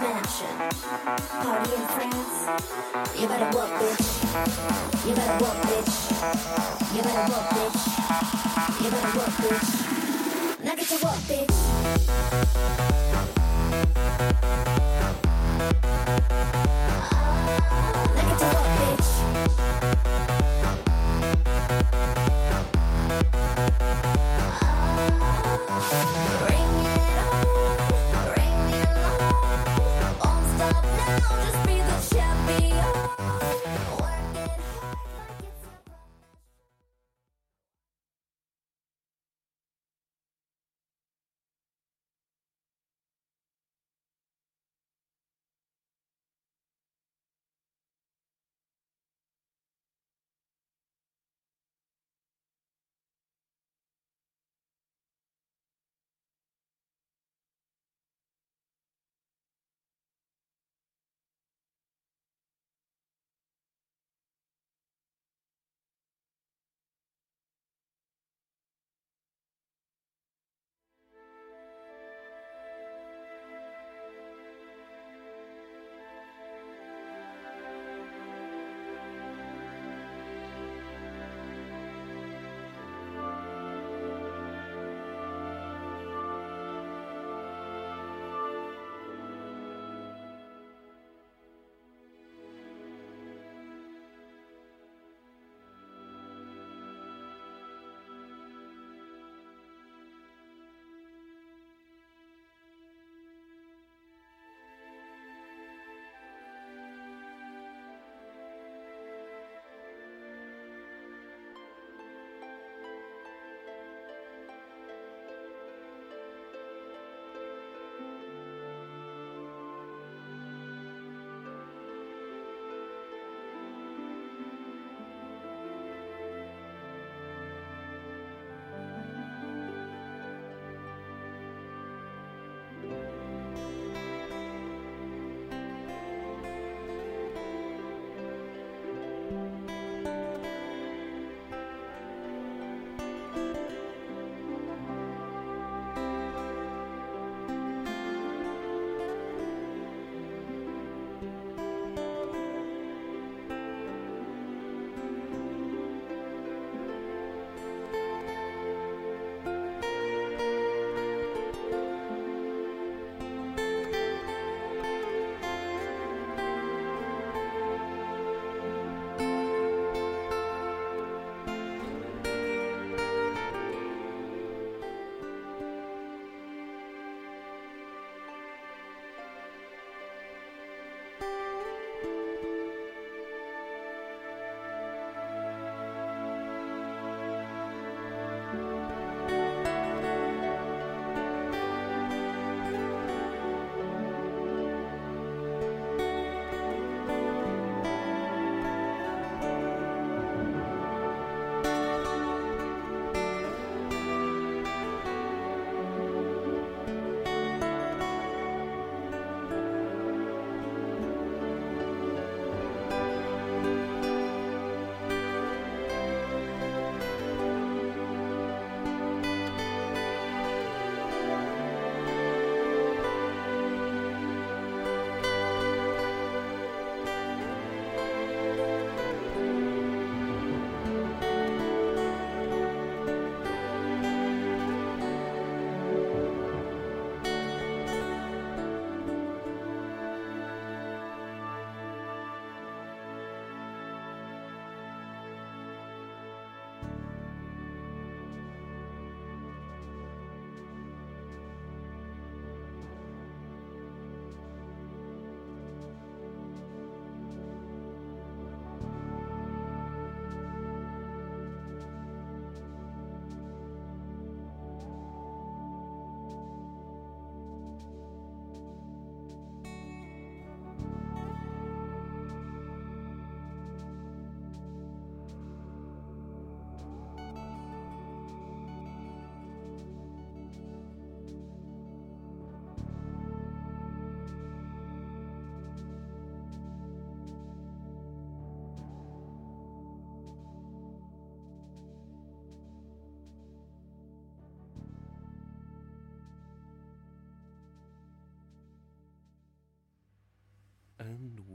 mansion. Party in France. You better walk, bitch. You better walk, bitch. You better walk, bitch. You better walk, bitch. Now get your walk, bitch. Now get your walk, bitch. Just be the champion.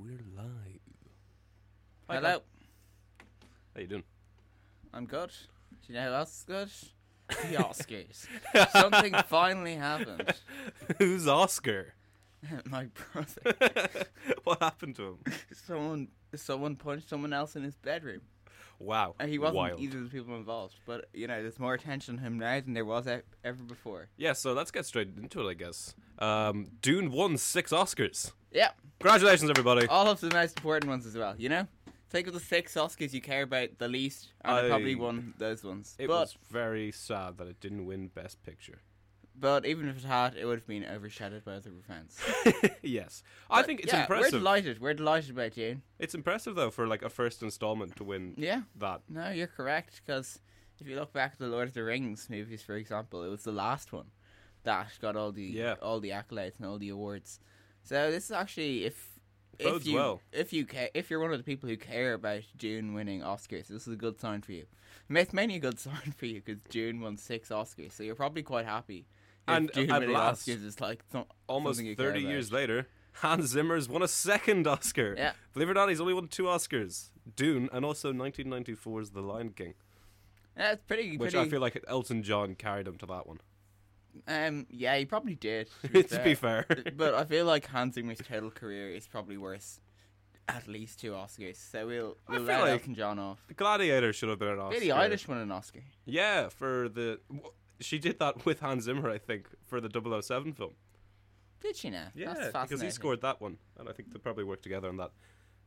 Live. Hi, Hello, How you doing? I'm good. Do you know who else is good? The Oscars. Something finally happened. Who's Oscar? My brother. what happened to him? Someone, someone punched someone else in his bedroom. Wow. And he wasn't Wild. either of the people involved. But you know, there's more attention on him now than there was ever before. Yeah, so let's get straight into it, I guess. Um, Dune won six Oscars. Yeah, Congratulations, everybody. all of the most important ones as well. You know, think of the six Oscars you care about the least, and I, probably won those ones. It but was very sad that it didn't win Best Picture. but even if it had, it would have been overshadowed by other events. yes, I think it's yeah, We're impressive. delighted. We're delighted about Dune. it's impressive though for like a first installment to win Yeah. that. No, you're correct. Because if you look back at the Lord of the Rings movies, for example, it was the last one that got all the Yeah. all the accolades and all the awards. So this is actually if if you well. if you ca- if you're one of the people who care about Dune winning Oscars, this is a good sign for you. It's mainly a good sign for you because Dune won six Oscars, so you're probably quite happy. And Dune at winning last, Oscars is like some, Almost something you care 30 about. years later, Hans Zimmer's won a second Oscar. Yeah. Believe it or not, he's only won two Oscars. Dune and also 1994's The Lion King, Yeah, it's pretty. which pretty, I feel like Elton John carried him to that one. Um, yeah, he probably did. To be to be fair. but I feel like Hans Zimmer's total career is probably worth at least two Oscars. So we'll we'll let like- Elton John off. The gladiator should have been an Oscar. Billie Eilish won an Oscar. Yeah, for the. She did that with Hans Zimmer, I think, for the 007 film. Did she now? Yeah, because he scored that one, and I think they probably worked together on that.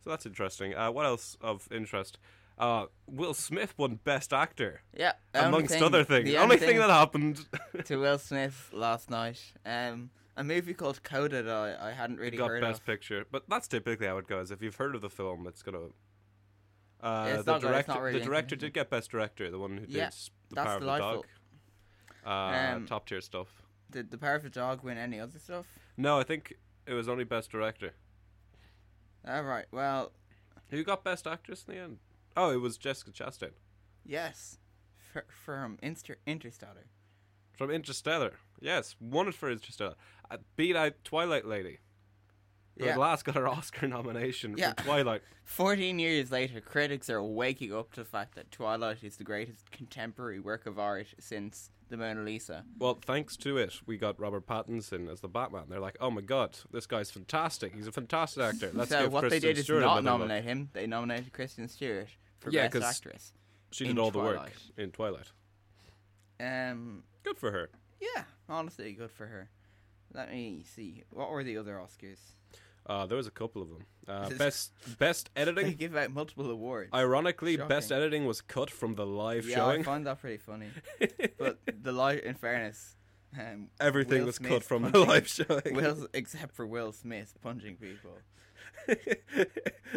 So that's interesting. Uh, what else of interest? Uh, Will Smith won Best Actor, Yeah, amongst thing- other things. The only only thing that happened to Will Smith last night. Um, a movie called Coda that I, I hadn't really got heard Best of. Picture, but that's typically how it goes. If you've heard of the film, it's gonna. Uh, Yeah, it's the good, director, not really the director did get Best Director, the one who did Yeah, s- the Power of the. Dog. Uh, Um, top tier stuff. Did the Power of the Dog win any other stuff? No, I think it was only Best Director. All right. Well, Who got Best Actress in the end? Oh, it was Jessica Chastain yes, for, from Inter- Interstellar. from Interstellar. Yes, it for Interstellar. Uh, beat out Twilight Lady. Yeah. last got her Oscar nomination Yeah. for Twilight. 14 years later, critics are waking up to the fact that Twilight is the greatest contemporary work of art since the Mona Lisa. Well, thanks to it, we got Robert Pattinson as the Batman. They're like, oh my god, this guy's fantastic. He's a fantastic actor. Let's so give what Kristen they did is Stewart not nominate him. They nominated Kristen Stewart for Yeah, Best Actress. She did all the work in Twilight. Um, Good for her. yeah, honestly, good for her. Let me see. What were the other Oscars? Uh, there was a couple of them. Uh, best best They editing. give out multiple awards. Ironically, best editing was cut from the live show. yeah, showing. I find that pretty funny. but the light, in fairness, um, Everything Will was Smith cut from the live showing. Will, except for Will Smith punching people.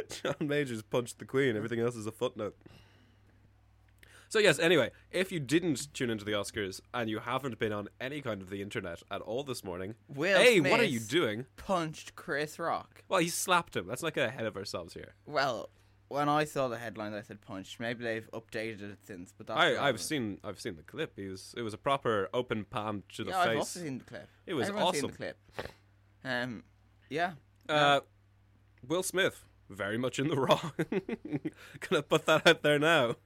John Majors punched the Queen. Everything else is a footnote. So yes. Anyway, if you didn't tune into the Oscars and you haven't been on any kind of the internet at all this morning, Will hey, Smith what are you doing? Punched Chris Rock. Well, he slapped him. Let's not get ahead of ourselves here. Well, when I saw the headline, I said punched. Maybe they've updated it since, but that's I, I've seen, I've seen the clip. He was, it was a proper open palm to the yeah, I've also seen the clip. It was Everyone's Seen awesome. the clip. Um, yeah. Uh, Will Smith, very much in the wrong. Gonna put that out there now.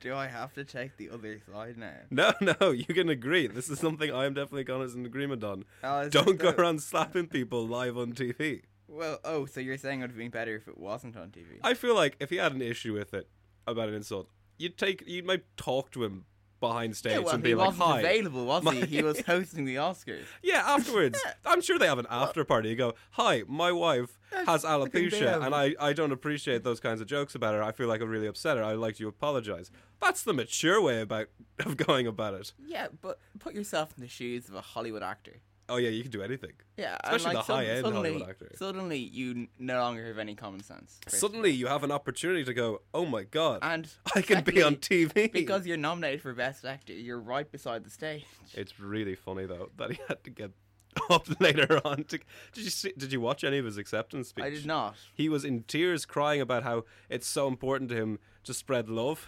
Do I have to take the other side now? no, no, you can agree. This is something I am definitely gonna in agreement on. Oh, Don't go around slapping people live on TV. Well, oh, so you're saying it would have been better if it wasn't on TV? I feel like if he had an issue with it about an insult, you'd take, you might talk to him behind stage yeah, well, and be like, wasn't "Hi." available, was he? He was hosting the Oscars. Yeah, afterwards. I'm sure they have an after party. You go, hi, my wife has alopecia, and I, I don't appreciate those kinds of jokes about her. I feel like I really upset her. I'd like to apologize. That's the mature way about of going about it. Yeah, but put yourself in the shoes of a Hollywood actor. Oh yeah, you can do anything. Yeah, Especially the like, sud- high-end suddenly, Hollywood actor. Suddenly, you no longer have any common sense. of Suddenly, you have an opportunity to go, oh my god, and I can be on TV. because you're nominated for best actor. You're right beside the stage. it's really funny though that he had to get up later on. To, did you see, did you watch any of his acceptance speech? I did not. He was in tears crying about how it's so important to him to spread love.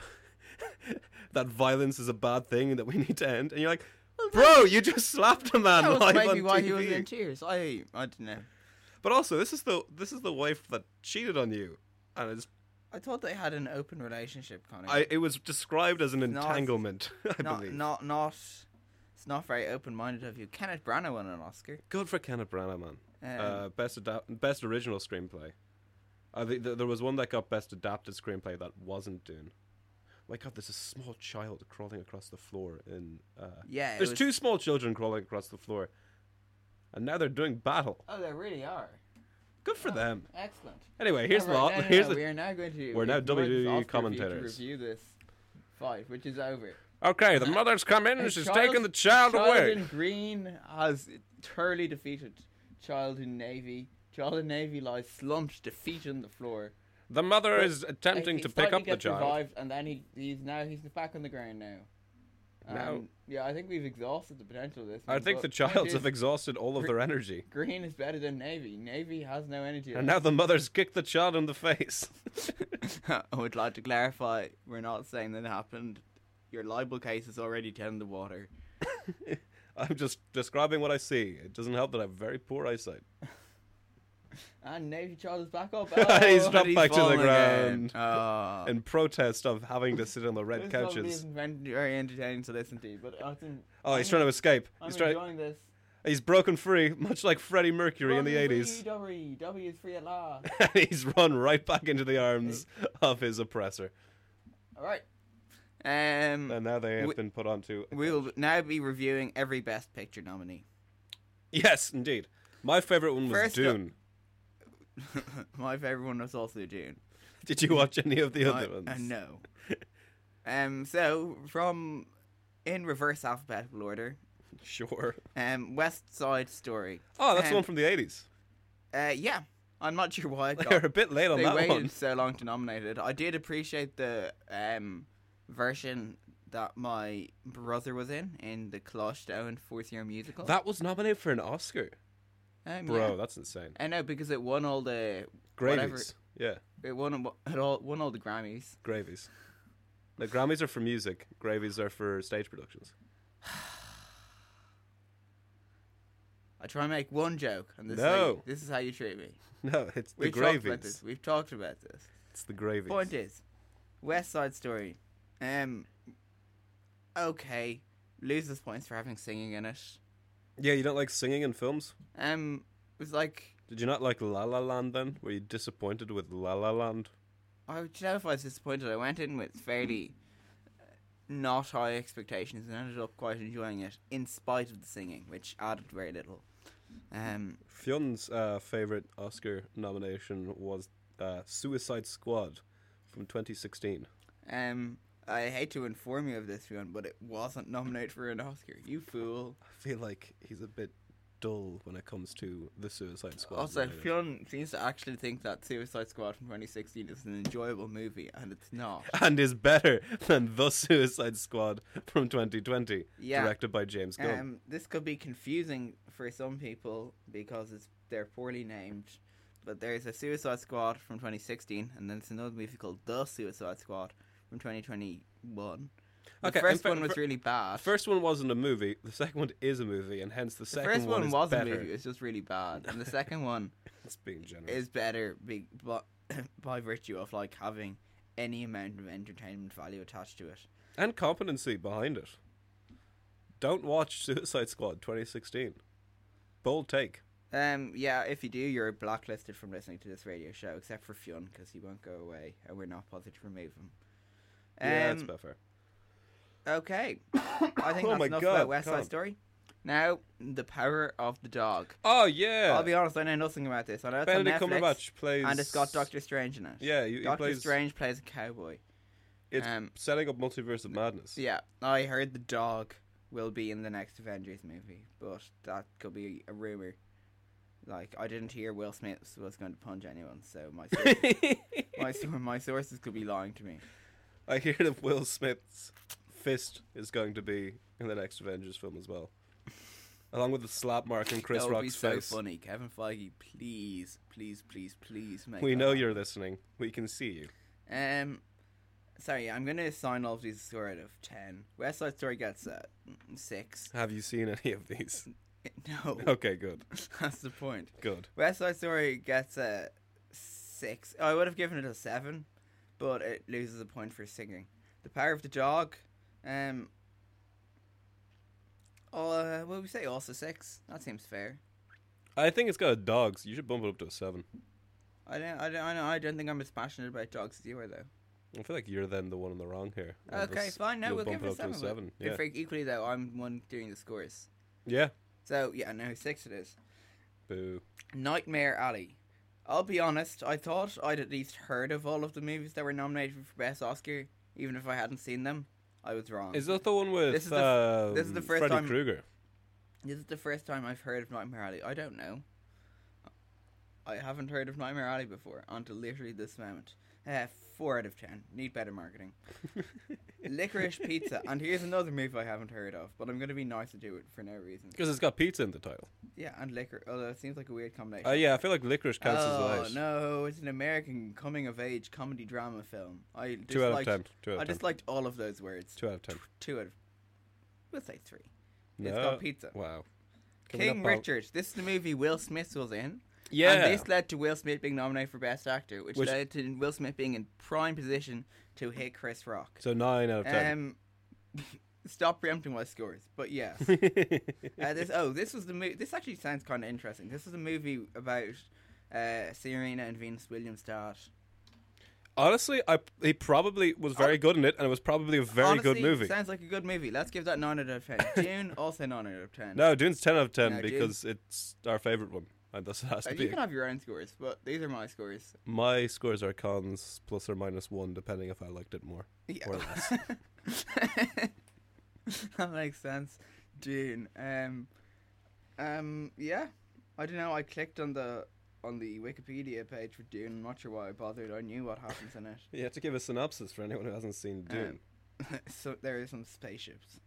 that violence is a bad thing and that we need to end. And you're like, bro, you just slapped a man That was live maybe on why TV. he was in tears. I I don't know. But also, this is the this is the wife that cheated on you, and it's I thought they had an open relationship, Connor. I, it was described as an Not- entanglement. I not, believe. not, not. It's not very open-minded of you. Kenneth Branagh won an Oscar. Good for Kenneth Branagh, man. Um, uh, best adap- best original screenplay. I think th- there was one that got best adapted screenplay that wasn't Dune. My God, there's a small child crawling across the floor in. Uh, Yeah, there's was- two small children crawling across the floor, and now they're doing battle. Oh, they really are. Good for them. Excellent. Anyway, here's All the right, no, no, here's no, the We are now going to. we're now ignore this WWE Oscar for commentators. To review this fight, which is over. okay. The mother's come in and she's child- taking the child, away. Child in green has thoroughly defeated child in navy. Child in navy lies slumped, defeated on the floor. The mother But is attempting He to pick slightly up the child. Revived, and then he, he's now he's back on the ground now. Now- Um, yeah, I think we've exhausted the potential of this. I think the point childs have exhausted all of their energy. Green is better than navy. Navy has no energy. And now the mother's kicked the child in the face. I would like to clarify: we're not saying that it happened. Your libel case is already ten in the water. I'm just describing what I see. It doesn't help that I have very poor eyesight. And Navy child is back up. He's Oh, dropped and back to the ground. Oh. In protest of having to sit on the red This probably couches. isn't very entertaining to listen to, but I think Oh, he's I'm- trying to escape. I'm He's trying. enjoying this. He's broken free, much like Freddie Mercury in the 80s. W, W is free at last. he's run right back into the arms of his oppressor. All right. Um, And now they have We- been put onto. we'll now be reviewing every Best Picture nominee. Yes, indeed. My favorite one was First up- Dune. My favorite one was also Dune. Did you watch any of the other ones? Uh, no. um. So from in reverse alphabetical order. Sure. Um. West Side Story. Oh, that's the Um, one from the 80s. Uh. Yeah. I'm not sure why They're a bit late on they that waited one. so long to nominate it. I did appreciate the um version that my brother was in in the Clutch Down fourth year musical. That was nominated for an Oscar. Um, Bro, yeah. that's insane. I know because it won all the Gravies. Yeah, It won it all won all the Grammys. gravies. The Grammys are for music, gravies are for stage productions. I try and make one joke, and this is, No. how you, this is how you treat me. No, it's the We've talked about gravies. this. We've talked about this. It's the gravies. Point is, West Side Story. Um. Okay, loses points for having singing in it. Yeah, you don't like singing in films? Um, it was like Did you not like La La Land then? Were you disappointed with La La Land? I do you know if I was disappointed. I went in with fairly uh, not high expectations and ended up quite enjoying it, in spite of the singing, which added very little. Um, Fionn's uh, favorite Oscar nomination was uh, Suicide Squad from 2016. um, I hate to inform you of this one, but it wasn't nominated for an Oscar. You fool! I feel like he's a bit dull when it comes to the Suicide Squad. Also, nominated. Fionn seems to actually think that Suicide Squad from 2016 is an enjoyable movie, and it's not. and is better than The Suicide Squad from 2020, Yeah. directed by James Gunn. Um, this could be confusing for some people because it's they're poorly named. But there's a Suicide Squad from 2016, and then there's another movie called The Suicide Squad from 2021. The Okay, first fa- one was really bad. the first one wasn't a movie. The second one is a movie, and hence the the second first one, is was better. a movie. It was just really bad, and the second one It's being generous. is better be, by, by virtue of like having any amount of entertainment value attached to it. and competency behind it. Don't watch Suicide Squad 2016. Bold take. Um, yeah, if you do, you're blacklisted from listening to this radio show, except for Fionn, because he won't go away, and we're not bothered to remove him. Yeah, that's Um, about fair. Okay. I think Oh that's my enough God, about West Side Story. Now, The Power of the Dog. Oh yeah. I'll be honest, I know nothing about this. I know it's Benedict on Netflix, Cumberbatch plays. and it's got Doctor Strange in it. Yeah, he, he Doctor plays. Strange plays a cowboy. It's um, setting up multiverse of madness. Yeah, I heard the dog will be in the next Avengers movie, but that could be a rumor. Like, I didn't hear Will Smith was going to punch anyone, so my sources, my, my sources could be lying to me. I hear that Will Smith's fist is going to be in the next Avengers film as well, along with the slap mark in Chris that would Rock's be so face. funny. Kevin Feige, please, please, please, please make We that know happen. you're listening. We can see you. Um, sorry, I'm gonna assign all of these a score out of ten. West Side Story gets uh, six. Have you seen any of these? no, Okay, good, that's the point. good. West Side Story gets a six. Oh, I would have given it a seven, but it loses a point for singing. The Power of the Dog, um, oh, uh, what would we say? Also six. That seems fair. I think it's got a dog, you should bump it up to a seven. I don't, I don't, I, know, I don't think I'm as passionate about dogs as you are, though. I feel like you're then the one in the wrong here. Okay, this- fine. No, we'll bump give it a up seven. to a seven. Yeah, equally though, I'm one doing the scores. yeah. So yeah, no, six it is. Boo. Nightmare Alley. I'll be honest, I thought I'd at least heard of all of the movies that were nominated for Best Oscar, even if I hadn't seen them. I was wrong. Is that the one with This is the um, this is the first Freddy time- Krueger? This is the first time I've heard of Nightmare Alley. I don't know. I haven't heard of Nightmare Alley before until literally this moment. Uh, four out of ten. Need better marketing. Licorice Pizza. And here's another movie I haven't heard of, but I'm going to be nice to do it for no reason. Because it's got pizza in the title. Yeah, and liquor. Although it seems like a weird combination. Uh, yeah, I feel like licorice counts oh, as a no, it's an American coming of age comedy drama film. I disliked, Two out of ten. Two out I ten. disliked all of those words. Two out of ten. Two out of. We'll say three. No. It's got pizza. Wow. We King Richard. This is the movie Will Smith was in. Yeah. And this led to Will Smith being nominated for Best Actor, which, Which- led to Will Smith being in prime position to hit Chris Rock. so nine out of ten. Um, stop preempting my scores, but yes. uh, this oh, this was the movie. This actually sounds kind of interesting. This is a movie about uh, Serena and Venus Williams' dad. Honestly, I he probably was very good in it, and it was probably a very good movie. Sounds like a good movie. Let's give that nine out of ten. Dune also nine out of ten. No, Dune's ten out of ten No, Dune- because it's our favorite one, and thus it has Uh, to you be. can have your own scores, but these are my scores. My scores are cons plus or minus one, depending if I liked it more. Yeah. Or less. that makes sense. Dune. Um, um, yeah. I don't know. I clicked on the on the Wikipedia page for Dune. I'm not sure why I bothered. I knew what happens in it. You have to give a synopsis for anyone who hasn't seen Dune. so there are some spaceships.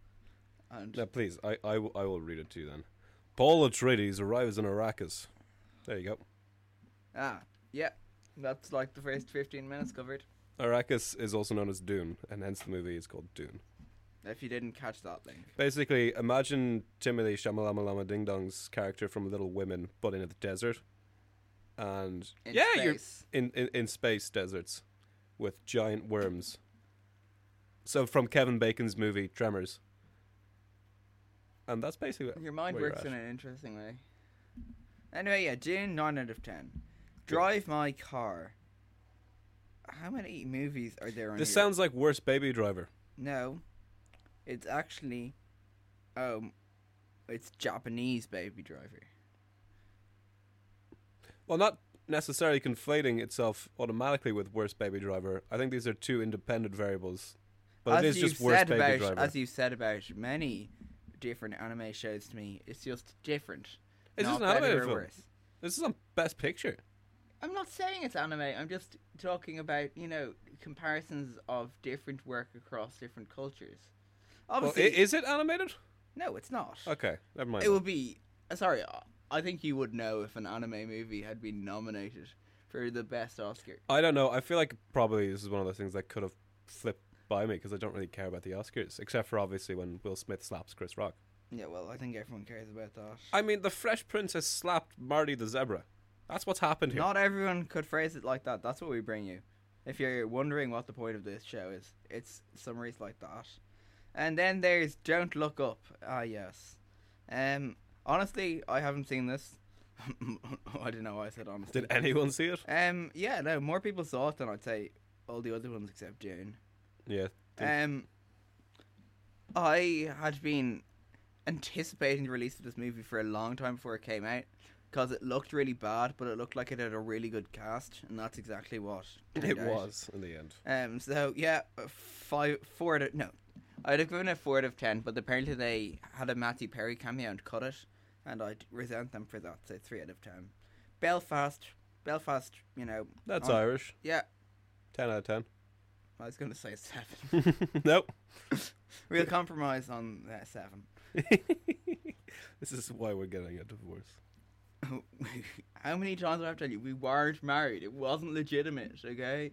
And no, please, I, I, will- I will read it to you then. Paul Atreides arrives in Arrakis. There you go. ah, yeah, that's like the first 15 minutes covered. Arrakis is also known as Dune, and hence the movie is called Dune. If you didn't catch that link, Basically, imagine Timothy Shamalama Ding Dong's character from Little Women, but in the desert. And in yeah, you're in, in in space deserts with giant worms. So from Kevin Bacon's movie Tremors. And that's basically Your mind works in an interesting way. Anyway, yeah, Dune, 9 out of 10. Drive My Car. How many movies are there on This here? sounds like worst baby driver. No. It's actually. Um. It's Japanese Baby Driver. Well, not necessarily conflating itself automatically with worst baby driver. I think these are two independent variables. But as it is just worst baby about, driver. As you've said about many different anime shows to me, it's just different. Is this not an better animated film? worse. This is on best picture. I'm not saying it's anime. I'm just talking about you know comparisons of different work across different cultures. Well, Obviously, is it animated? no, it's not. Okay, never mind. It would be. uh, Sorry, uh, I think you would know if an anime movie had been nominated for the best Oscar. I don't know. I feel like probably this is one of those things that could have flipped by me because I don't really care about the Oscars, except for obviously when Will Smith slaps Chris Rock. Yeah, well, I think everyone cares about that. I mean, the Fresh Prince has slapped Marty the zebra. That's what's happened here. Not everyone could phrase it like that. That's what we bring you. If you're wondering what the point of this show is, it's summaries like that. And then there's Don't Look Up. Ah, yes. Um, honestly, I haven't seen this. I don't know why I said honestly. Did anyone see it? Um, yeah, no, more people saw it than I'd say all the other ones except Dune. Yeah. Um, I had been anticipating the release of this movie for a long time before it came out because it looked really bad, but it looked like it had a really good cast, and that's exactly what it out. was in the end. Um, so yeah, five, four out of no, I'd have given it four out of ten, but apparently they had a Matthew Perry cameo and cut it, and I'd resent them for that. So three out of ten. Belfast, Belfast, you know, That's on- Irish. yeah. 10 out of 10. I was gonna say seven. nope. we'll compromise on uh, seven. this is why we're getting a divorce. How many times do I have to tell you we weren't married? It wasn't legitimate, okay?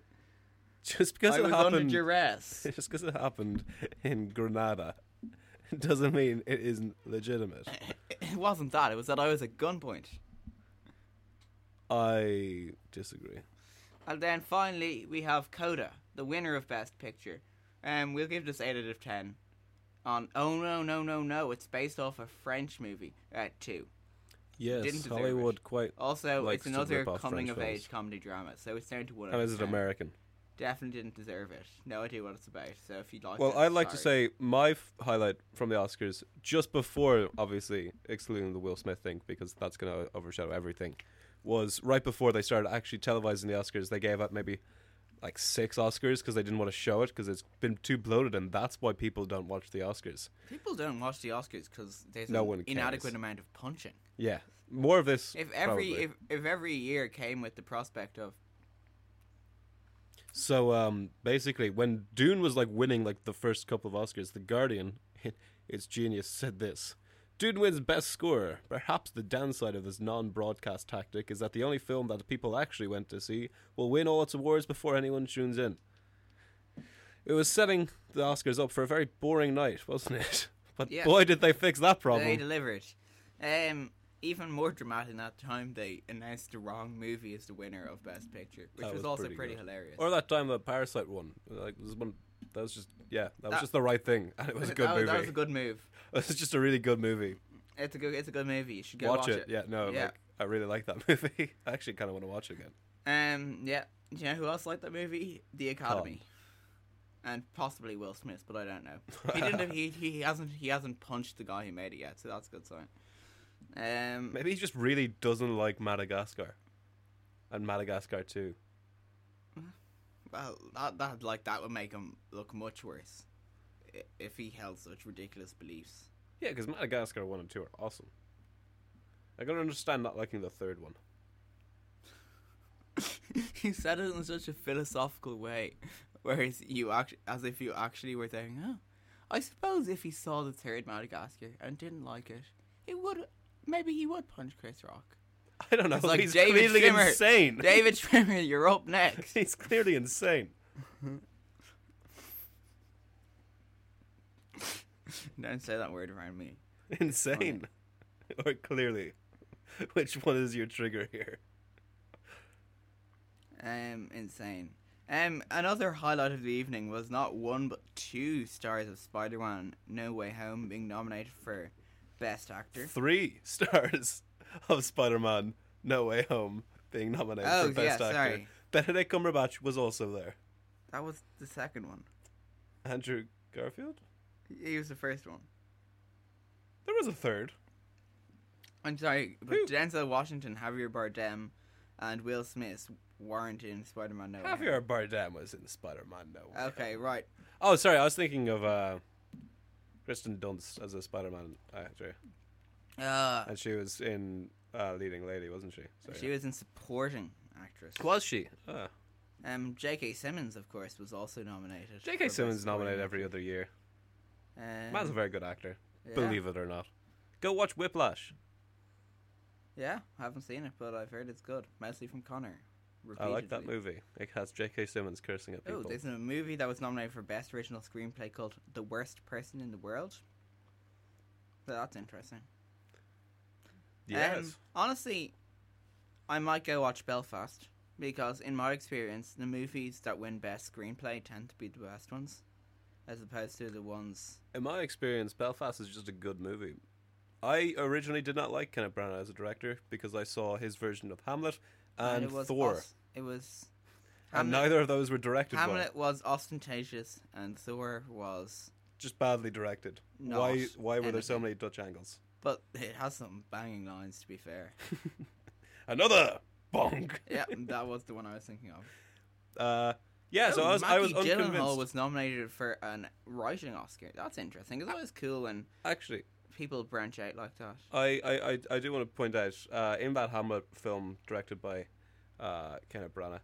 Just because I it was under happened, duress. just because it happened in Granada, doesn't mean it isn't legitimate. It wasn't that. It was that I was at gunpoint. I disagree. And then finally, we have Coda, the winner of Best Picture. Um, we'll give this 8 out of 10. On Oh no, no, no, no. It's based off a French movie at 2. Yes, Didn't Hollywood it. quite. Also, it's another coming French of films. age comedy drama, so it's down to 1 And is it American? Definitely didn't deserve it. No idea what it's about, so if you'd like Well, it, I'd like to say my f- highlight from the Oscars, just before, obviously, excluding the Will Smith thing, because that's going to overshadow everything, was right before they started actually televising the Oscars. They gave out maybe like six Oscars because they didn't want to show it because it's been too bloated, and that's why people don't watch the Oscars. People don't watch the Oscars because there's No an inadequate amount of punching. Yeah, more of this. If every probably. if, if every year came with the prospect of So um, basically, when Dune was like winning like the first couple of Oscars, The Guardian, its genius, said this: Dune wins Best Score. Perhaps the downside of this non-broadcast tactic is that the only film that people actually went to see will win all its awards before anyone tunes in. It was setting the Oscars up for a very boring night, wasn't it? But Yeah. boy, did they fix that problem. they delivered. Um, even more dramatic in that time, they announced the wrong movie as the winner of Best Picture, which was, was also pretty pretty, hilarious. Or that time that Parasite won. Like, was one. That was just yeah. That was just the right thing, and it was a good that, movie. That was a good move. It was just a really good movie. It's a good. It's a good movie. You should go watch, watch, it. Yeah, no, Yeah. like I really like that movie. I actually kind of want to watch it again. Um, yeah. Do you know who else liked that movie? The Academy. And possibly Will Smith, but I don't know. He didn't. he, he hasn't. He hasn't punched the guy who made it yet, so that's a good sign. Um, Maybe he just really doesn't like Madagascar, and Madagascar too. Well, that that like that would make him look much worse if he held such ridiculous beliefs. Yeah, because Madagascar one and two are awesome. I can understand not liking the third one. he said it in such a philosophical way, whereas you act as if you actually were saying, "Oh, I suppose if he saw the third Madagascar and didn't like it, he would maybe he would punch Chris Rock." I don't know. It's like he's David clearly Schwimmer. insane. David Schwimmer, you're up next. he's clearly insane. Don't say that word around me. Insane, or clearly. Which one is your trigger here? Um, insane. Um, another highlight of the evening was not one but two stars of Spider-Man: No Way Home being nominated for Best Actor. Three stars of Spider-Man: No Way Home being nominated Oh, for Best yeah, Actor. sorry. Benedict Cumberbatch was also there. That was the second one. Andrew Garfield. He was the first one. There was a third. I'm sorry, but Who? Denzel Washington, Javier Bardem, and Will Smith weren't in Spider-Man: No Way Javier Home. Bardem was in Spider-Man. No. Way Okay, right. Oh, sorry. I was thinking of uh, Kristen Dunst as a Spider-Man actor, Uh, and she was in uh, Leading Lady, wasn't she? So, she yeah. was in supporting actress. Was she? Ah. Um, J.K. Simmons, of course, was also nominated. J.K. Simmons nominated every other year. actor. Man's a Um, very good actor. yeah. Believe it or not. Go watch Whiplash. Yeah, I haven't seen it, but I've heard it's good. Mostly from Connor. I like that movie. It has J.K. Simmons cursing at people. Oh, people. there's a movie that was nominated for Best Original Screenplay called The Worst Person in the World. So that's interesting. Yes. Um, honestly, I might go watch Belfast because, in my experience, the movies that win Best Screenplay tend to be the best ones, as opposed to the ones. In my experience, Belfast is just a good movie. I originally did not like Kenneth Branagh as a director because I saw his version of Hamlet and, it was Thor, os- it was. and neither of those were directed Hamlet was ostentatious, and Thor was. Just badly directed. Not why? Why were there so many Dutch angles? But it has some banging lines, to be fair. Another bonk. yeah, that was the one I was thinking of. Uh, yeah. so Oh, I was. I was Gyllenhaal unconvinced. was nominated for an writing Oscar. That's interesting. It's always cool when Actually, people branch out like that. I, I, I, I do want to point out uh, in that Hamlet film directed by uh, Kenneth Branagh,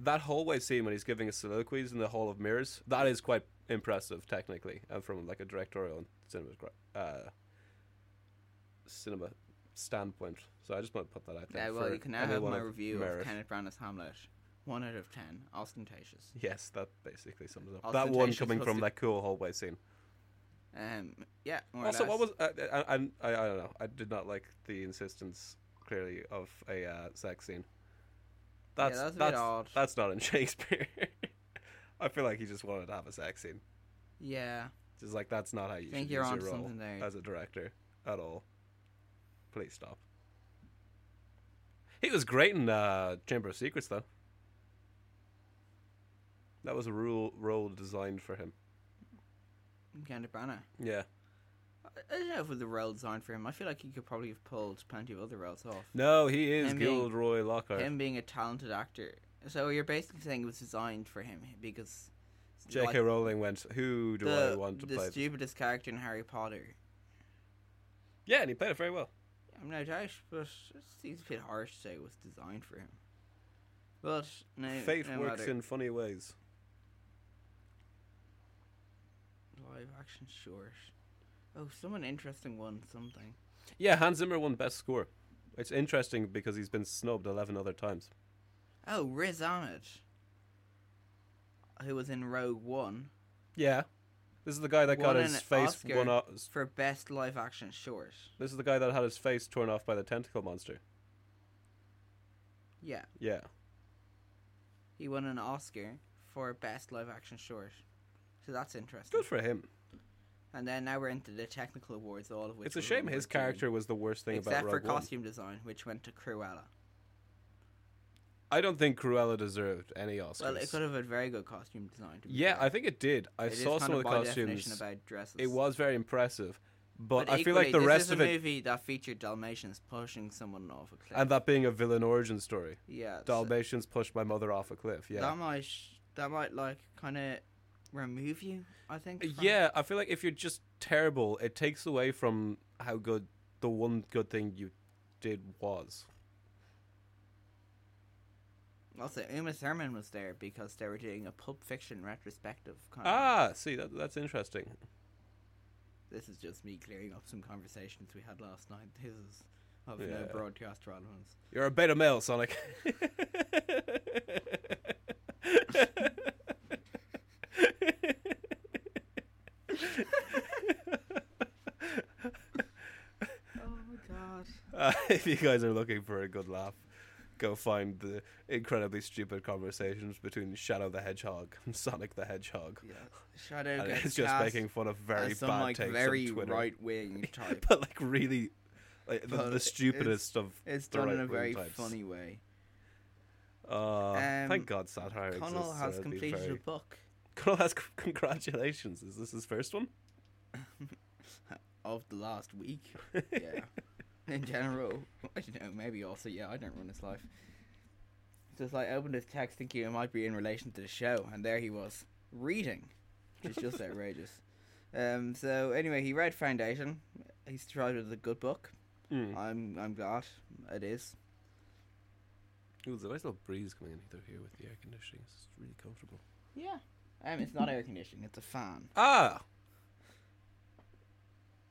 that hallway scene when he's giving his soliloquies in the Hall of Mirrors, that is quite impressive technically and from like a directorial and cinema uh, cinema standpoint. So I just want to put that out there. Yeah, well, you can now have my of review merit. of Kenneth Branagh's Hamlet. One out of ten. Ostentatious. Yes, that basically sums it up. That one coming from the- that cool hallway scene. Um, yeah. Also, what was uh, I, I, I, I don't know. I did not like the insistence clearly of a uh, sex scene. That's that's a bit that's odd. that's not in Shakespeare. I feel like he just wanted to have a sex scene. Yeah. Just like that's not how you Think should you're use onto your role something there. as a director at all. Please stop. He was great in uh, Chamber of Secrets, though. That was a rule, role designed for him. Kenneth Branagh. Yeah. I don't know if it was a role designed for him. I feel like he could probably have pulled plenty of other roles off. No, he is Him being- Gilroy Lockhart. Him being a talented actor. So you're basically saying it was designed for him because J.K. like, Rowling went, "Who do the, I want to the play?" this?" stupidest character in Harry Potter. Yeah, and he played it very well. I'm no doubt, but it seems a bit harsh to say it was designed for him. But no, Fate no works matter. in funny ways. live action short. Oh, someone interesting won something. Yeah, Hans Zimmer won Best Score. It's interesting because he's been snubbed eleven other times. Oh, Riz Ahmed, who was in Rogue One Yeah, this is the guy that got Won his an face Oscar. one off. for best live action short. This is the guy that had his face torn off by the tentacle monster. Yeah, Yeah, he won an Oscar for best live action short. So that's interesting. good for him. And then now we're into the technical awards, all of which. It's a were shame won his Dune. character was the worst thing except about for Rogue One. costume design, which went to Cruella. I don't think Cruella deserved any Oscars. Well, it could have had very good costume design. To be yeah, fair. I think it did. I It is saw some of the by costumes. about dresses. It was very impressive, but, I feel like the this rest is of a movie that featured Dalmatians pushing someone off a cliff. and that being a villain origin story. yeah, Dalmatians pushed my mother off a cliff. Yeah, that might that might like kind of remove you. I think. yeah. I feel like if you're just terrible, it takes away from how good the one good thing you did was. Also, Uma Thurman was there because they were doing a Pulp Fiction retrospective. Kind of. Ah, see that that's interesting. This is just me clearing up some conversations we had last night. This is of no broadcast relevance. You're a beta male, Sonic. Oh my god. Uh, if you guys are looking for a good laugh, go find the incredibly stupid conversations between Shadow the Hedgehog and Sonic the Hedgehog. Yeah. Shadow And gets it's just making fun of very some bad like takes very right wing type. but like really, like the, the it's- stupidest of It's done in a very types. funny way. Uh, Um, thank God satire Connell exists. has I'd completed very- a book Connell has c- congratulations. Is this his first one? of the last week. yeah. In general, I don't know. Maybe also, yeah, I don't run his life. Just like I opened his text thinking it might be in relation to the show, and there he was reading, which is just outrageous. Um. So anyway, he read Foundation. He's tried it as a good book. Mm. I'm I'm glad it is. Ooh, there's a nice little breeze coming in through here with the air conditioning. It's really comfortable. Yeah. Um. It's not air conditioning. It's a fan. Ah.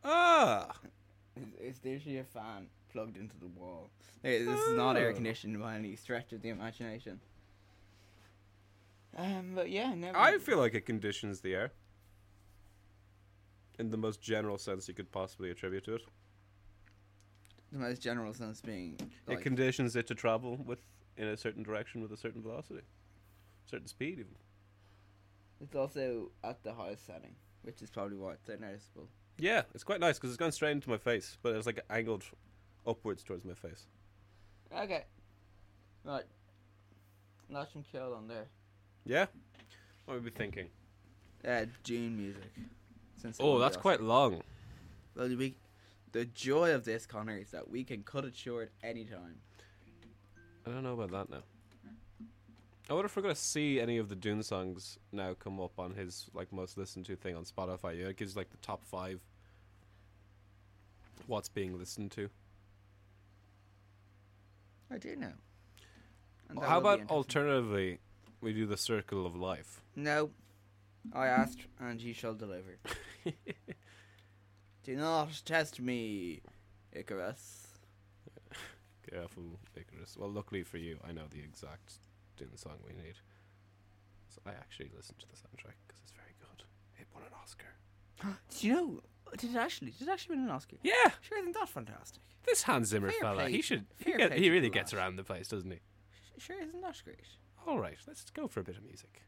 Ah. It's, it's literally a fan plugged into the wall. Hey, This is not air conditioned by any stretch of the imagination. Um, but yeah, never. I feel like it conditions the air. In the most general sense you could possibly attribute to it. the most general sense being like, it conditions it to travel with in a certain direction with a certain velocity, certain speed even. it's also at the highest setting, which is probably why it's so noticeable. Yeah, it's quite nice because it's gone straight into my face, but it's like angled upwards towards my face. Okay, right. Notch and kill on there. Yeah. What would we be thinking? Uh, Dune music. Since Oh, that's quite long. Well, we, the joy of this, Connor, is that we can cut it short anytime. I don't know about that now. I wonder if we're gonna see any of the Dune songs now come up on his like most listened to thing on Spotify. Yeah, it gives like the top five. What's being listened to? I do know. How about alternatively, we do the Circle of Life? No. I asked, and you shall deliver. Do not test me, Icarus. Careful, Icarus. Well, luckily for you, I know the exact Dune song we need. So I actually listened to the soundtrack because it's very good. It won an Oscar. Did you know? Did it actually? Did it actually win an Oscar? Yeah, Sure, isn't that fantastic? this Hans Zimmer Fair fella, play- he should. He, fair get, play he to really the gets around the place, doesn't he? Sure, isn't that great? All right, let's go for a bit of music.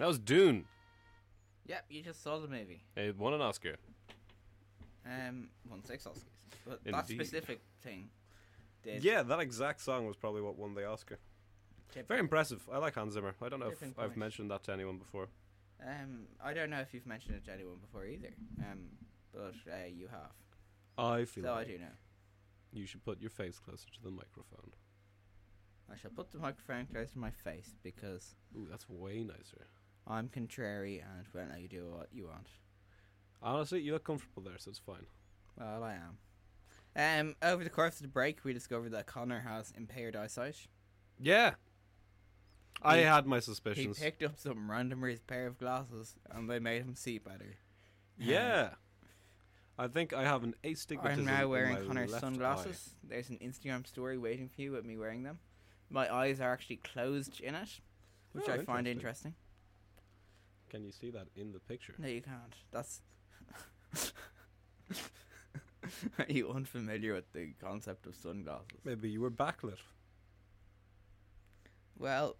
That was Dune. Yep, you just saw the movie. It won an Oscar. Um, won six Oscars, but that Indeed. specific thing did. Yeah, that exact song was probably what won the Oscar. tip- Very impressive. I like Hans Zimmer. I don't know if Tipping I've point. mentioned that to anyone before. Um, I don't know if you've mentioned it to anyone before either. Um, but uh, you have, I feel so I like do know. you should put your face closer to the microphone. I shall put the microphone close to my face because Ooh, that's way nicer. I'm contrary and won't let you do what you want. Honestly, you look comfortable there, so it's fine. Well, I am. Um, over the course of the break, we discovered that Connor has impaired eyesight. Yeah. I He- had my suspicions. He picked up some randomers pair of glasses, and they made him see better. yeah. I think I have an astigmatism. I'm now in wearing Connor's sunglasses. There's an Instagram story waiting for you with me wearing them. My eyes are actually closed in it, which Oh, I find interesting. Can you see that in the picture? No, you can't. That's. are you unfamiliar with the concept of sunglasses? Maybe you were backlit. Well,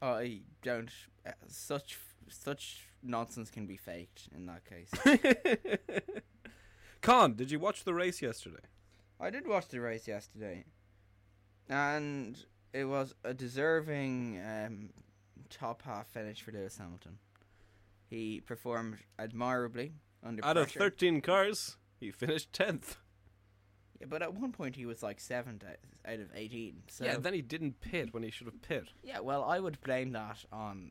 I don't. Uh, such such nonsense can be faked in that case. Con, did you watch the race yesterday? I did watch the race yesterday, and it was a deserving um, top half finish for Lewis Hamilton. He performed admirably under Out of 13 cars, he finished 10th. Yeah, but at one point he was like seventh out of eighteen. So yeah, then he didn't pit when he should have pit. yeah, well, I would blame that on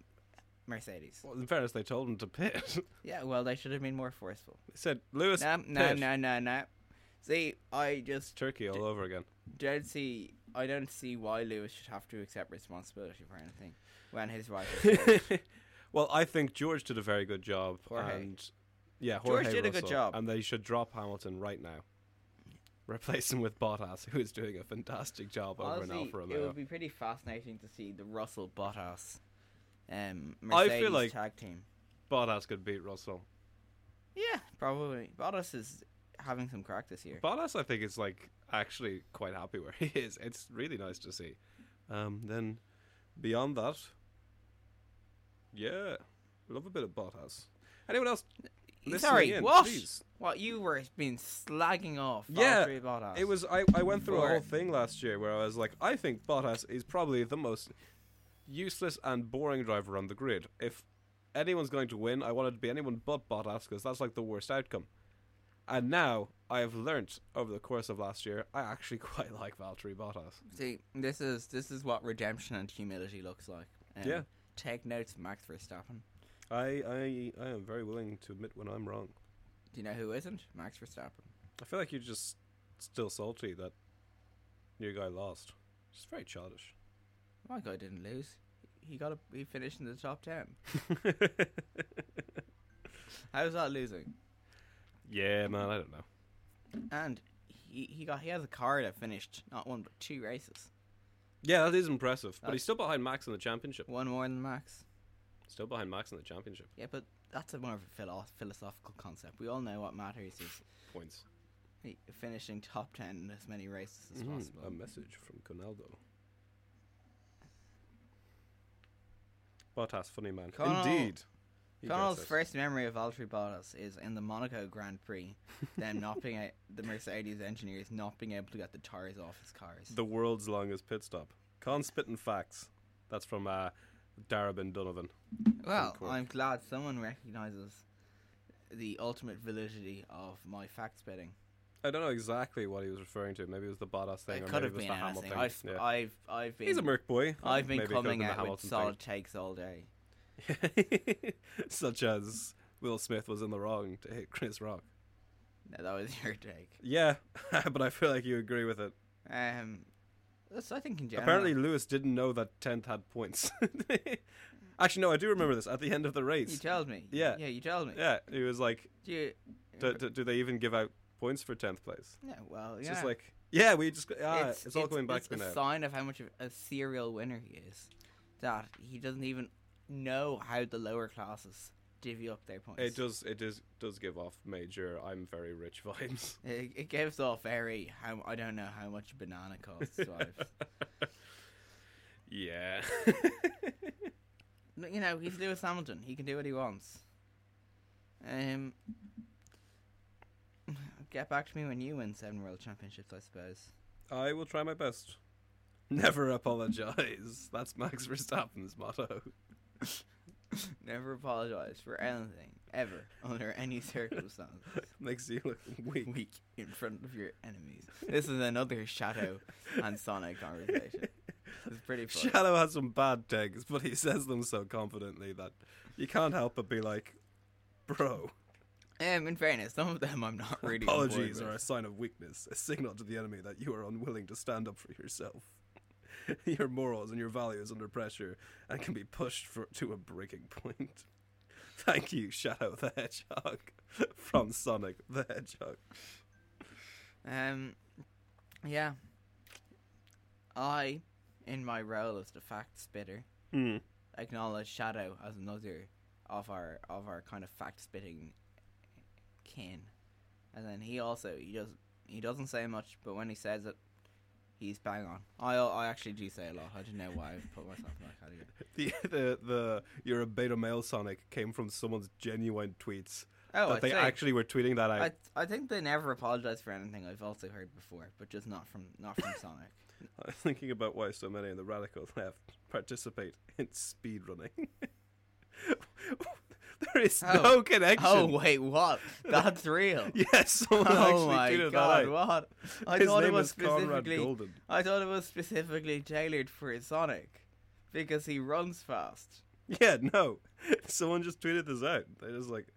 Mercedes. Well, in fairness, they told him to pit. Yeah, well, they should have been more forceful. they said, Lewis, No, no, no, no, no. See, I just Turkey all over again. don't see. I don't see why Lewis should have to accept responsibility for anything when his rival. well, I think George did a very good job. Jorge. And yeah, George Jorge did a good job. And they should drop Hamilton right now. Replace him with Bottas, who is doing a fantastic job over in Honestly, Alfa it would be pretty fascinating to see the Russell Bottas, um, I Mercedes feel like- tag team. Bottas could beat Russell. Yeah, probably. Bottas is having some crack this year. Bottas, I think, is like actually quite happy where he is. It's really nice to see. Um, then beyond that, yeah, love a bit of Bottas. Anyone else? Sorry, in, what? please? What you were being slagging off? Yeah, Valtteri Bottas. It was I, I went through a whole thing last year where I was like, I think Bottas is probably the most useless and boring driver on the grid. If anyone's going to win, I want it to be anyone but Bottas because that's like the worst outcome. And now I have learnt over the course of last year, I actually quite like Valtteri Bottas. See, this is this is what redemption and humility looks like. Um, Yeah. Take notes, Max Verstappen. I, I I am very willing to admit when I'm wrong. Do you know who isn't? Max Verstappen. I feel like you're just still salty that your guy lost. It's very childish. My guy didn't lose. He got a, he finished in the top ten. How's that losing? yeah, man, I don't know. And he he got he has a car that finished not one but two races. Yeah, that is impressive. But That's- he's still behind Max in the championship. One more than Max. Still behind Max in the championship. Yeah, but that's a more of a philo- philosophical concept. We all know what matters is Points. he- finishing top ten in as many races as Mhm, possible. A message from Conaldo. Bottas, funny man. Conal- Indeed. Connell's first memory of Valtteri Bottas is in the Monaco Grand Prix, them not being a- the Mercedes engineers not being able to get the tires off his cars. The world's longest pit stop. Con spitting facts. That's from uh, Darabin Donovan. well, I'm glad someone recognizes the ultimate validity of my fact spitting. I don't know exactly what he was referring to. Maybe it was the Bottas thing, It or could maybe have it was been the anything. Hamilton. I've, yeah. I've, I've been, He's a Merc boy. I've been Maybe it could have coming out with solid takes all day. Such as Will Smith was in the wrong to hit Chris Rock. No, that was your take. Yeah, but I feel like you agree with it. Um, that's I think in general. Apparently, Lewis didn't know that 10th had points. Actually, no, I do remember this. At the end of the race. you told me. Yeah. yeah, you told me. Yeah, he was like, Do you, do, do, do they even give out points for 10th place? yeah, well, It's yeah. just like, yeah, we just, ah, it's, all going back it's to me a sign of how much of a serial winner he is. That he doesn't even know how the lower classes divvy up their points. It does, it does, does give off major I'm very rich vibes. It, it gives off very how I don't know how much a banana costs. vibes. Yeah. you know, he's Lewis Hamilton. He can do what he wants. Um, get back to me when you win seven world championships, I suppose. I will try my best. Never apologize. That's Max Verstappen's motto. Never apologize for anything ever under any circumstances. Makes you look weak. Weak in front of your enemies. This is another Shadow and Sonic conversation. It's pretty funny. Shadow has some bad takes, but he says them so confidently that you can't help but be like, bro, Um, in fairness, some of them I'm not really. apologies are a sign of weakness, a signal to the enemy that you are unwilling to stand up for yourself. your morals and your values under pressure and can be pushed for, to a breaking point. Thank you, Shadow the Hedgehog, from Sonic the Hedgehog. Um, yeah. I, in my role as the fact spitter, Hmm. acknowledge Shadow as another of our of our kind of fact spitting kin, and then he also he does he doesn't say much, but when he says it, he's bang on. I I actually do say a lot. I don't know why I've put myself in that category. The, the the you're a beta male Sonic came from someone's genuine tweets Oh, that I'd they say- actually were tweeting that out. I I think they never apologize for anything. I've also heard before, but just not from not from Sonic. I'm thinking about why so many in the radical left participate in speed running. there is Oh. no connection. Oh wait, what? That's real. yes, oh my god, that what? I His thought it was specifically. I thought it was specifically tailored for Sonic because he runs fast. Yeah, no. Someone just tweeted this out. They're just like,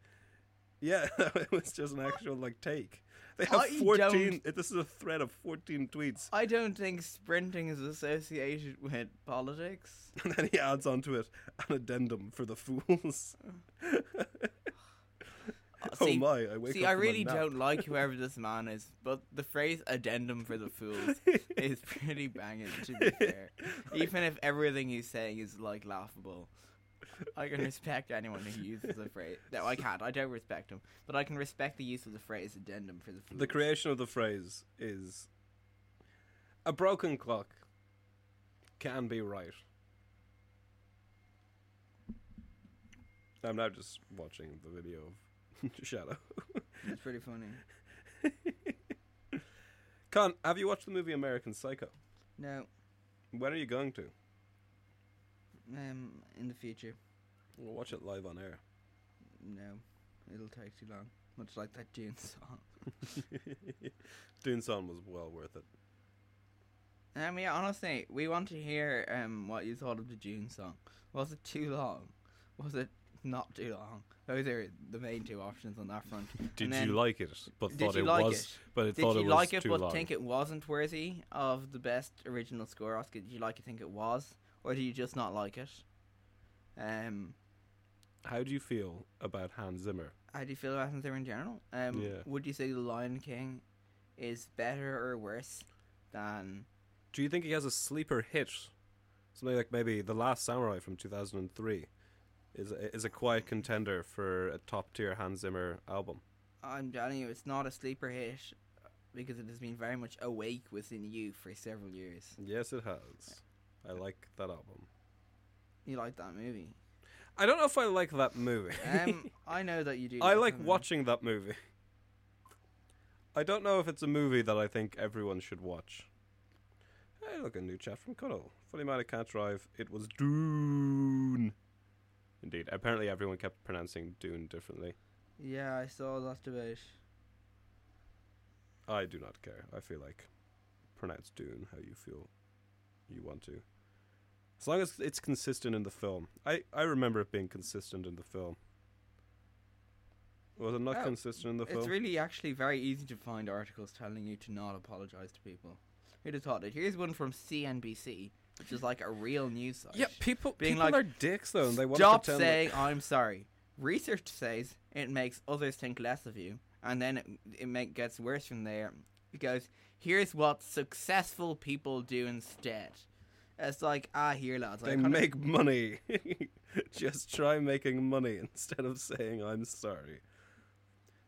yeah, it was just an actual like take. They have I 14. This is a thread of 14 tweets. I don't think sprinting is associated with politics. And then he adds onto it an addendum for the fools. Oh see, my, I wake see, I really don't like whoever this man is, but the phrase "addendum for the fools" is pretty banging. To be fair, even if everything he's saying is like laughable, I can respect anyone who uses the phrase. No, I can't. I don't respect him, but I can respect the use of the phrase "addendum for the fools." The creation of the phrase is a broken clock can be right. I'm now just watching the video of Shadow. It's pretty funny. Con, have you watched the movie American Psycho? No, When are you going to? um, in the future, We'll watch it live on air. no, it'll take too long. Much like that Dune song. Dune Song was well worth it. Um, yeah, honestly, we want to hear um what you thought of the Dune song. Was it too long? Was it not too long? Those are the main two options on that front. Did then- you like it? But Did thought you it like was. it? But it Did thought you it was like it but long. think it wasn't worthy of the best original score Oscar? Did you like it think it was? Or do you just not like it? Um How do you feel about Hans Zimmer? how do you feel about Hans Zimmer in general? Um Yeah. would you say The Lion King is better or worse than Do you think he has a sleeper hit? Something like maybe The Last Samurai from 2003 is a, is is a quiet contender for a top tier Hans Zimmer album. I'm telling you, it's not a sleeper hit because it has been very much awake within you for several years. Yes, it has. I like that album. You like that movie? I don't know if I like that movie. Um, I know that you do. I like watching that movie. I don't know if it's a movie that I think everyone should watch. Hey, look, a new chat from Cuddle. Funny man, I can't drive. It was Dune. Indeed. Apparently, everyone kept pronouncing Dune differently. Yeah, I saw that debate. I do not care. I feel like pronounce Dune how you feel you want to. As long as it's consistent in the film. I, I remember it being consistent in the film. Was it not Oh, consistent in the It's film? It's really actually very easy to find articles telling you to not apologize to people. Who'd have thought it? Here's one from CNBC, which is like a real news site. yeah, people Being people like, are dicks though, and they want Stop to pretend saying I'm sorry. Research says it makes others think less of you, and then it, it make, gets worse from there. It goes, here's what successful people do instead. It's like, ah, here, lads. They make money. Just try making money instead of saying I'm sorry.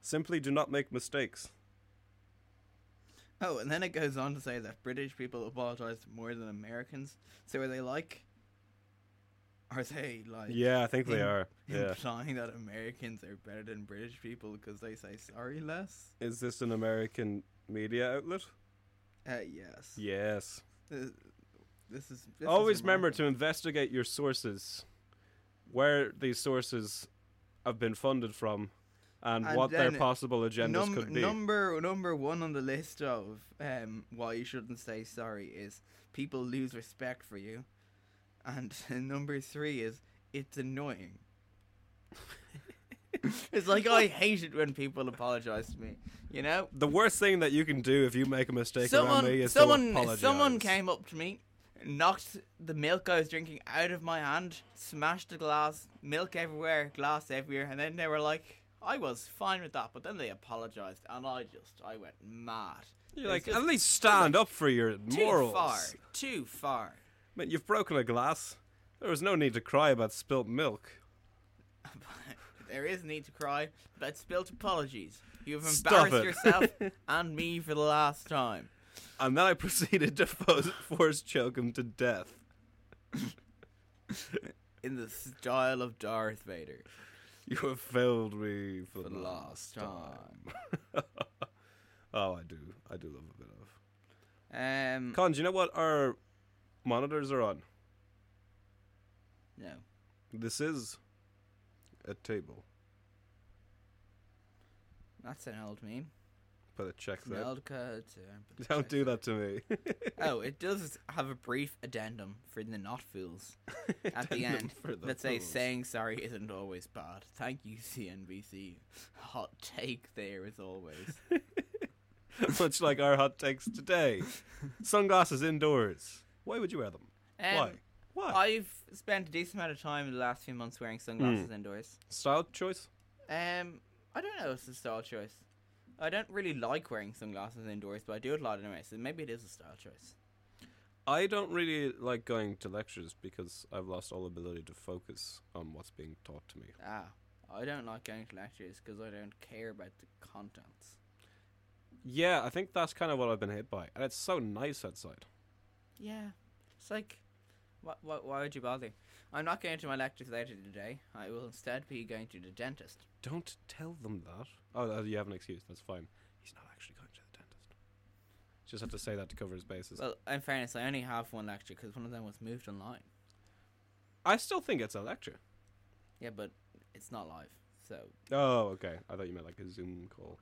Simply do not make mistakes. Oh, and then it goes on to say that British people apologize more than Americans. So are they like? Are they like? Yeah, I think they im- are. Yeah. Implying that Americans are better than British people because they say sorry less. Is this an American media outlet? Uh, yes. Yes. This, this is. This Always is remember to investigate your sources, where these sources have been funded from, and, And what their possible agendas Num- could be. Number number one on the list of um, why you shouldn't say sorry is people lose respect for you, and number three is it's annoying. it's like I hate it when people apologize to me. You know, the worst thing that you can do if you make a mistake someone around me is someone to apologize. someone came up to me, knocked the milk I was drinking out of my hand, smashed the glass, milk everywhere, glass everywhere, and then they were like, I was fine with that, but then they apologized, and I just I went mad. You're like, It's at least stand up for your too morals. far, too far. Man, you've broken a glass. There was no need to cry about spilt milk. there is need to cry about spilt apologies. You have embarrassed yourself and me for the last time. And then I proceeded to force choke him to death. In the style of Darth Vader. You have failed me for, For the last last time. oh, I do. I do love a bit of. Um, Con, do you know what our monitors are on? no. This is a table, That's an old meme. But it checks out. Don't do that to me. Oh, it does have a brief addendum for the not fools at the end for the that says fools. saying sorry isn't always bad. Thank you, CNBC. Hot take there as always. Much like our hot takes today. Sunglasses indoors. Why would you wear them? Um, Why? Why? I've spent a decent amount of time in the last few months wearing sunglasses Hmm. indoors. Style choice? Um, I don't know. It's a style choice. I don't really like wearing sunglasses indoors, but I do it a lot anyway. So maybe it is a style choice. I don't really like going to lectures because I've lost all ability to focus on what's being taught to me. Ah, I don't like going to lectures because I don't care about the contents. Yeah, I think that's kind of what I've been hit by. And it's so nice outside. Yeah, it's like, why, why, why would you bother? I'm not going to my lectures later today. I will instead be going to the dentist. Don't tell them that. Oh, uh, you have an excuse. That's fine. He's not actually going to the dentist. Just have to say that to cover his bases. Well, in fairness, I only have one lecture because one of them was moved online. I still think it's a lecture. Yeah, but it's not live, so Oh, okay. I thought you meant like a Zoom call.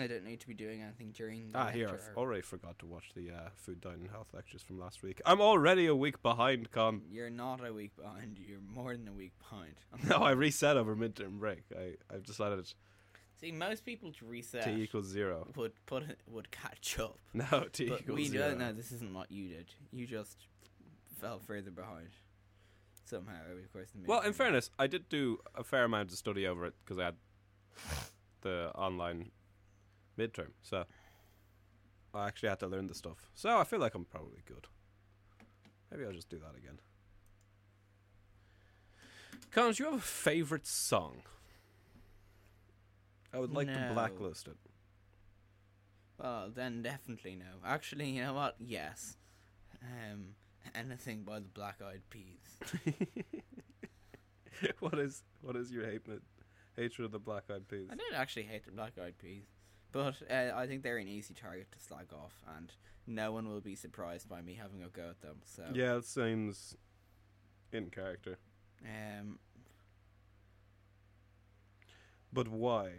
I don't need to be doing anything during. The Ah, here. I've or- already forgot to watch the uh, food, diet and health lectures from last week. I'm already a week behind, Con. You're not a week behind. You're more than a week behind. No, I reset over midterm break. I, I've decided See, most people to reset t equals zero. would put it, would catch up. No, t But equals we zero. don't know. This isn't what you did. You just fell further behind somehow over the course of the Well, in fairness, I did do a fair amount of study over it because I had the online midterm. So I actually had to learn the stuff. So I feel like I'm probably good. Maybe I'll just do that again. Connor, do you have a favorite song? I would like to blacklist it. Well, then definitely no. Actually, you know what? Yes. Um, anything by the Black Eyed Peas. what is what is your hate hatred of the Black Eyed Peas? I don't actually hate the Black Eyed Peas, but uh, I think they're an easy target to slag off, and no one will be surprised by me having a go at them. So Yeah, it seems in character. Um, But why?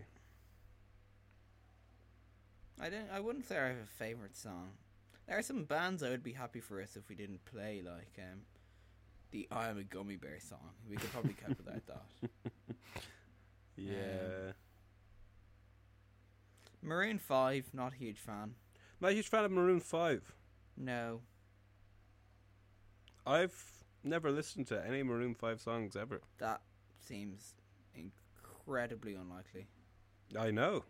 I don't. I wouldn't say I have a favorite song. There are some bands I would be happy for us if we didn't play, like um, the "I Am a Gummy Bear" song. We could probably cope without that. Yeah. Maroon Five, not a huge fan. Not a huge fan of Maroon 5. No, I've never listened to any Maroon 5 songs ever. that seems incredibly unlikely. I know.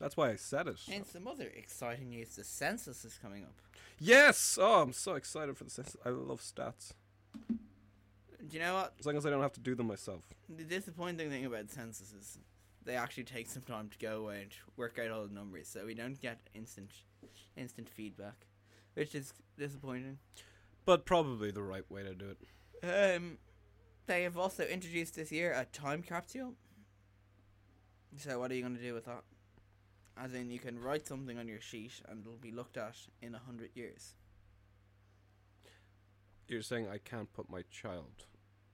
That's why I said it. And some other exciting news: the census is coming up. Yes! Oh, I'm so excited for the census. I love stats. Do you know what? As long as I don't have to do them myself. The disappointing thing about census is they actually take some time to go away and work out all the numbers, so we don't get instant instant feedback, which is disappointing. But probably the right way to do it. Um, they have also introduced this year a time capsule. So what are you going to do with that? As in, you can write something on your sheet and it'll be looked at in a hundred years. You're saying I can't put my child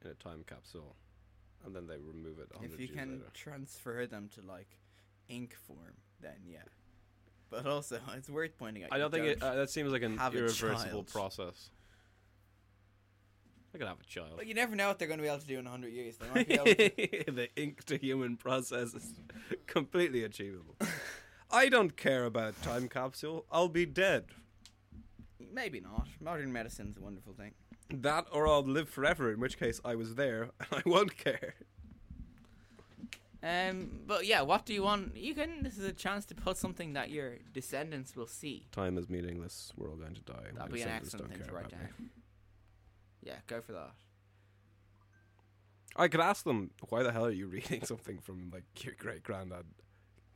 in a time capsule, and then they remove it. 100 If you can later. transfer them to like ink form, then yeah. But also, it's worth pointing out. I don't think it, uh, that seems like an irreversible process. I could have a child. But you never know what they're going to be able to do in a hundred years. They might be able to the ink to human process is completely achievable. I don't care about time capsule. I'll be dead. Maybe not. Modern medicine's a wonderful thing. That or I'll live forever, in which case I was there and I won't care. Um, but yeah, what do you want? You can. This is a chance to put something that your descendants will see. Time is meaningless. We're all going to die. That'd be an excellent thing to write down. me. Yeah, go for that. I could ask them, why the hell are you reading something from like your great granddad?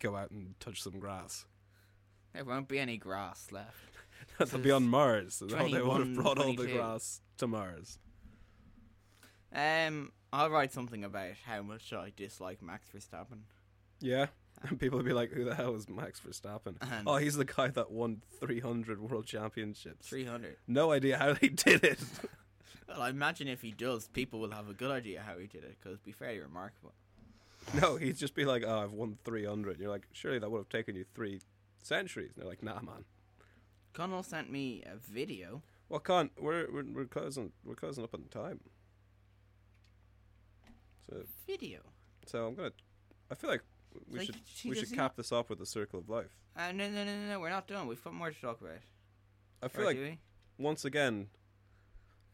Go out and touch some grass. There won't be any grass left. That'll be on Mars. So they would have 21, brought all the grass to Mars. Um, I'll write something about how much I dislike Max Verstappen. Yeah. And people would be like, who the hell is Max Verstappen? And- oh, he's the guy that won 300 world championships. Three hundred. No idea how he did it. Well, I imagine if he does, people will have a good idea how he did it because it'd be fairly remarkable. no, he'd just be like, oh, I've won 300. You're like, surely that would have taken you three centuries. And they're like, nah, man. Connell sent me a video. Well, Con, we're, we're, we're, closing, we're closing up on time. So, Video. so I'm to, I feel like we Like, should, we should cap this off with the circle of life. Uh, no, no, no, no, no. We're not done. We've got more to talk about. I Or feel like once again,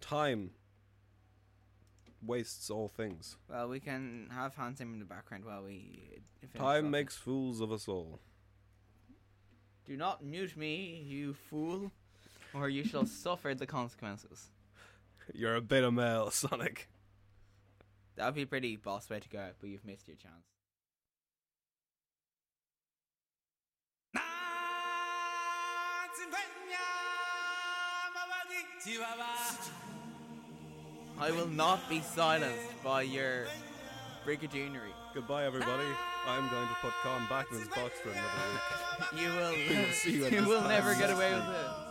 time wastes all things. Well, we can have Hans Zimmer in the background while we. Time makes fools of us all. Do not mute me, you fool, or you shall suffer the consequences. You're a bit beta male, Sonic. That would be a pretty boss way to go out, but you've missed your chance. I will not be silenced by your brigadoonery. Goodbye, everybody. I'm going to put Con back in his box for another week. You will. We will see you at you this will never get away with it.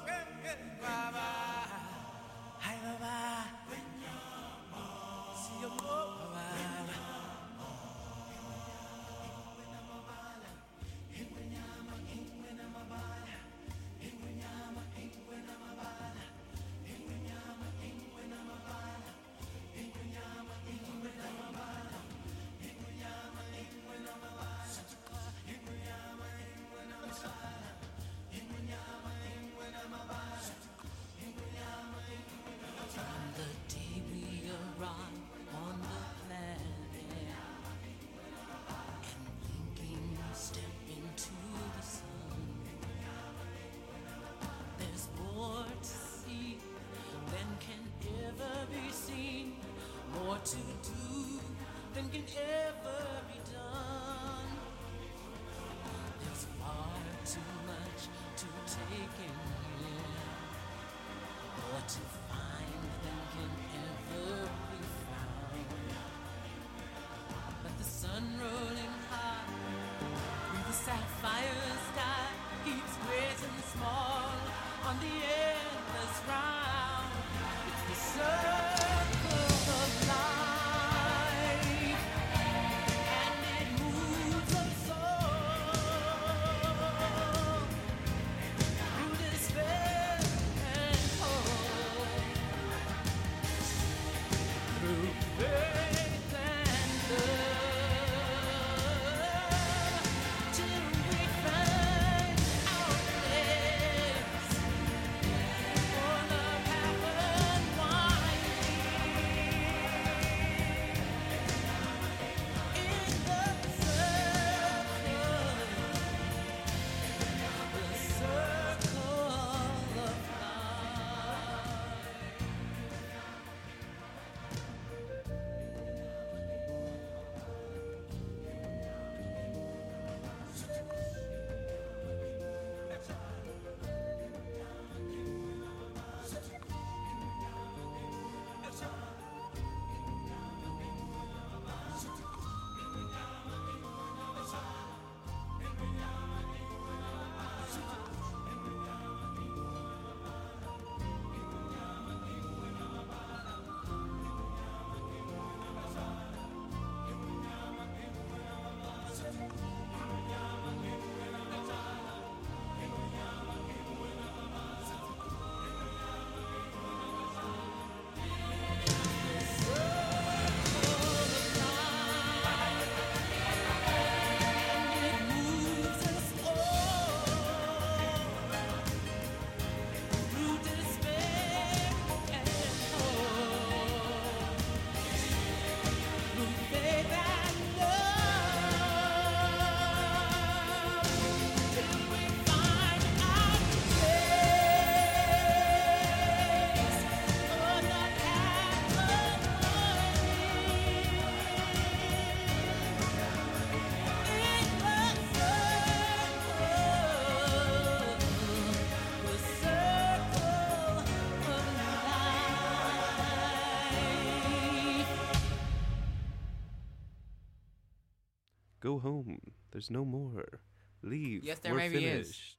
Go home. There's no more. Leave. Yes, there We're maybe is. finished.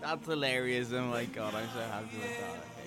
That's hilarious. Oh my god, I'm so happy with that.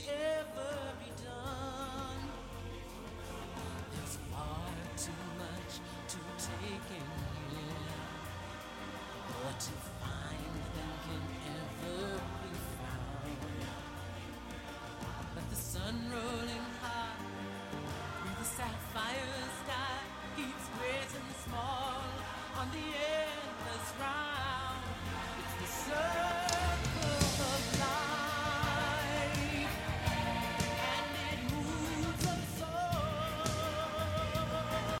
yeah.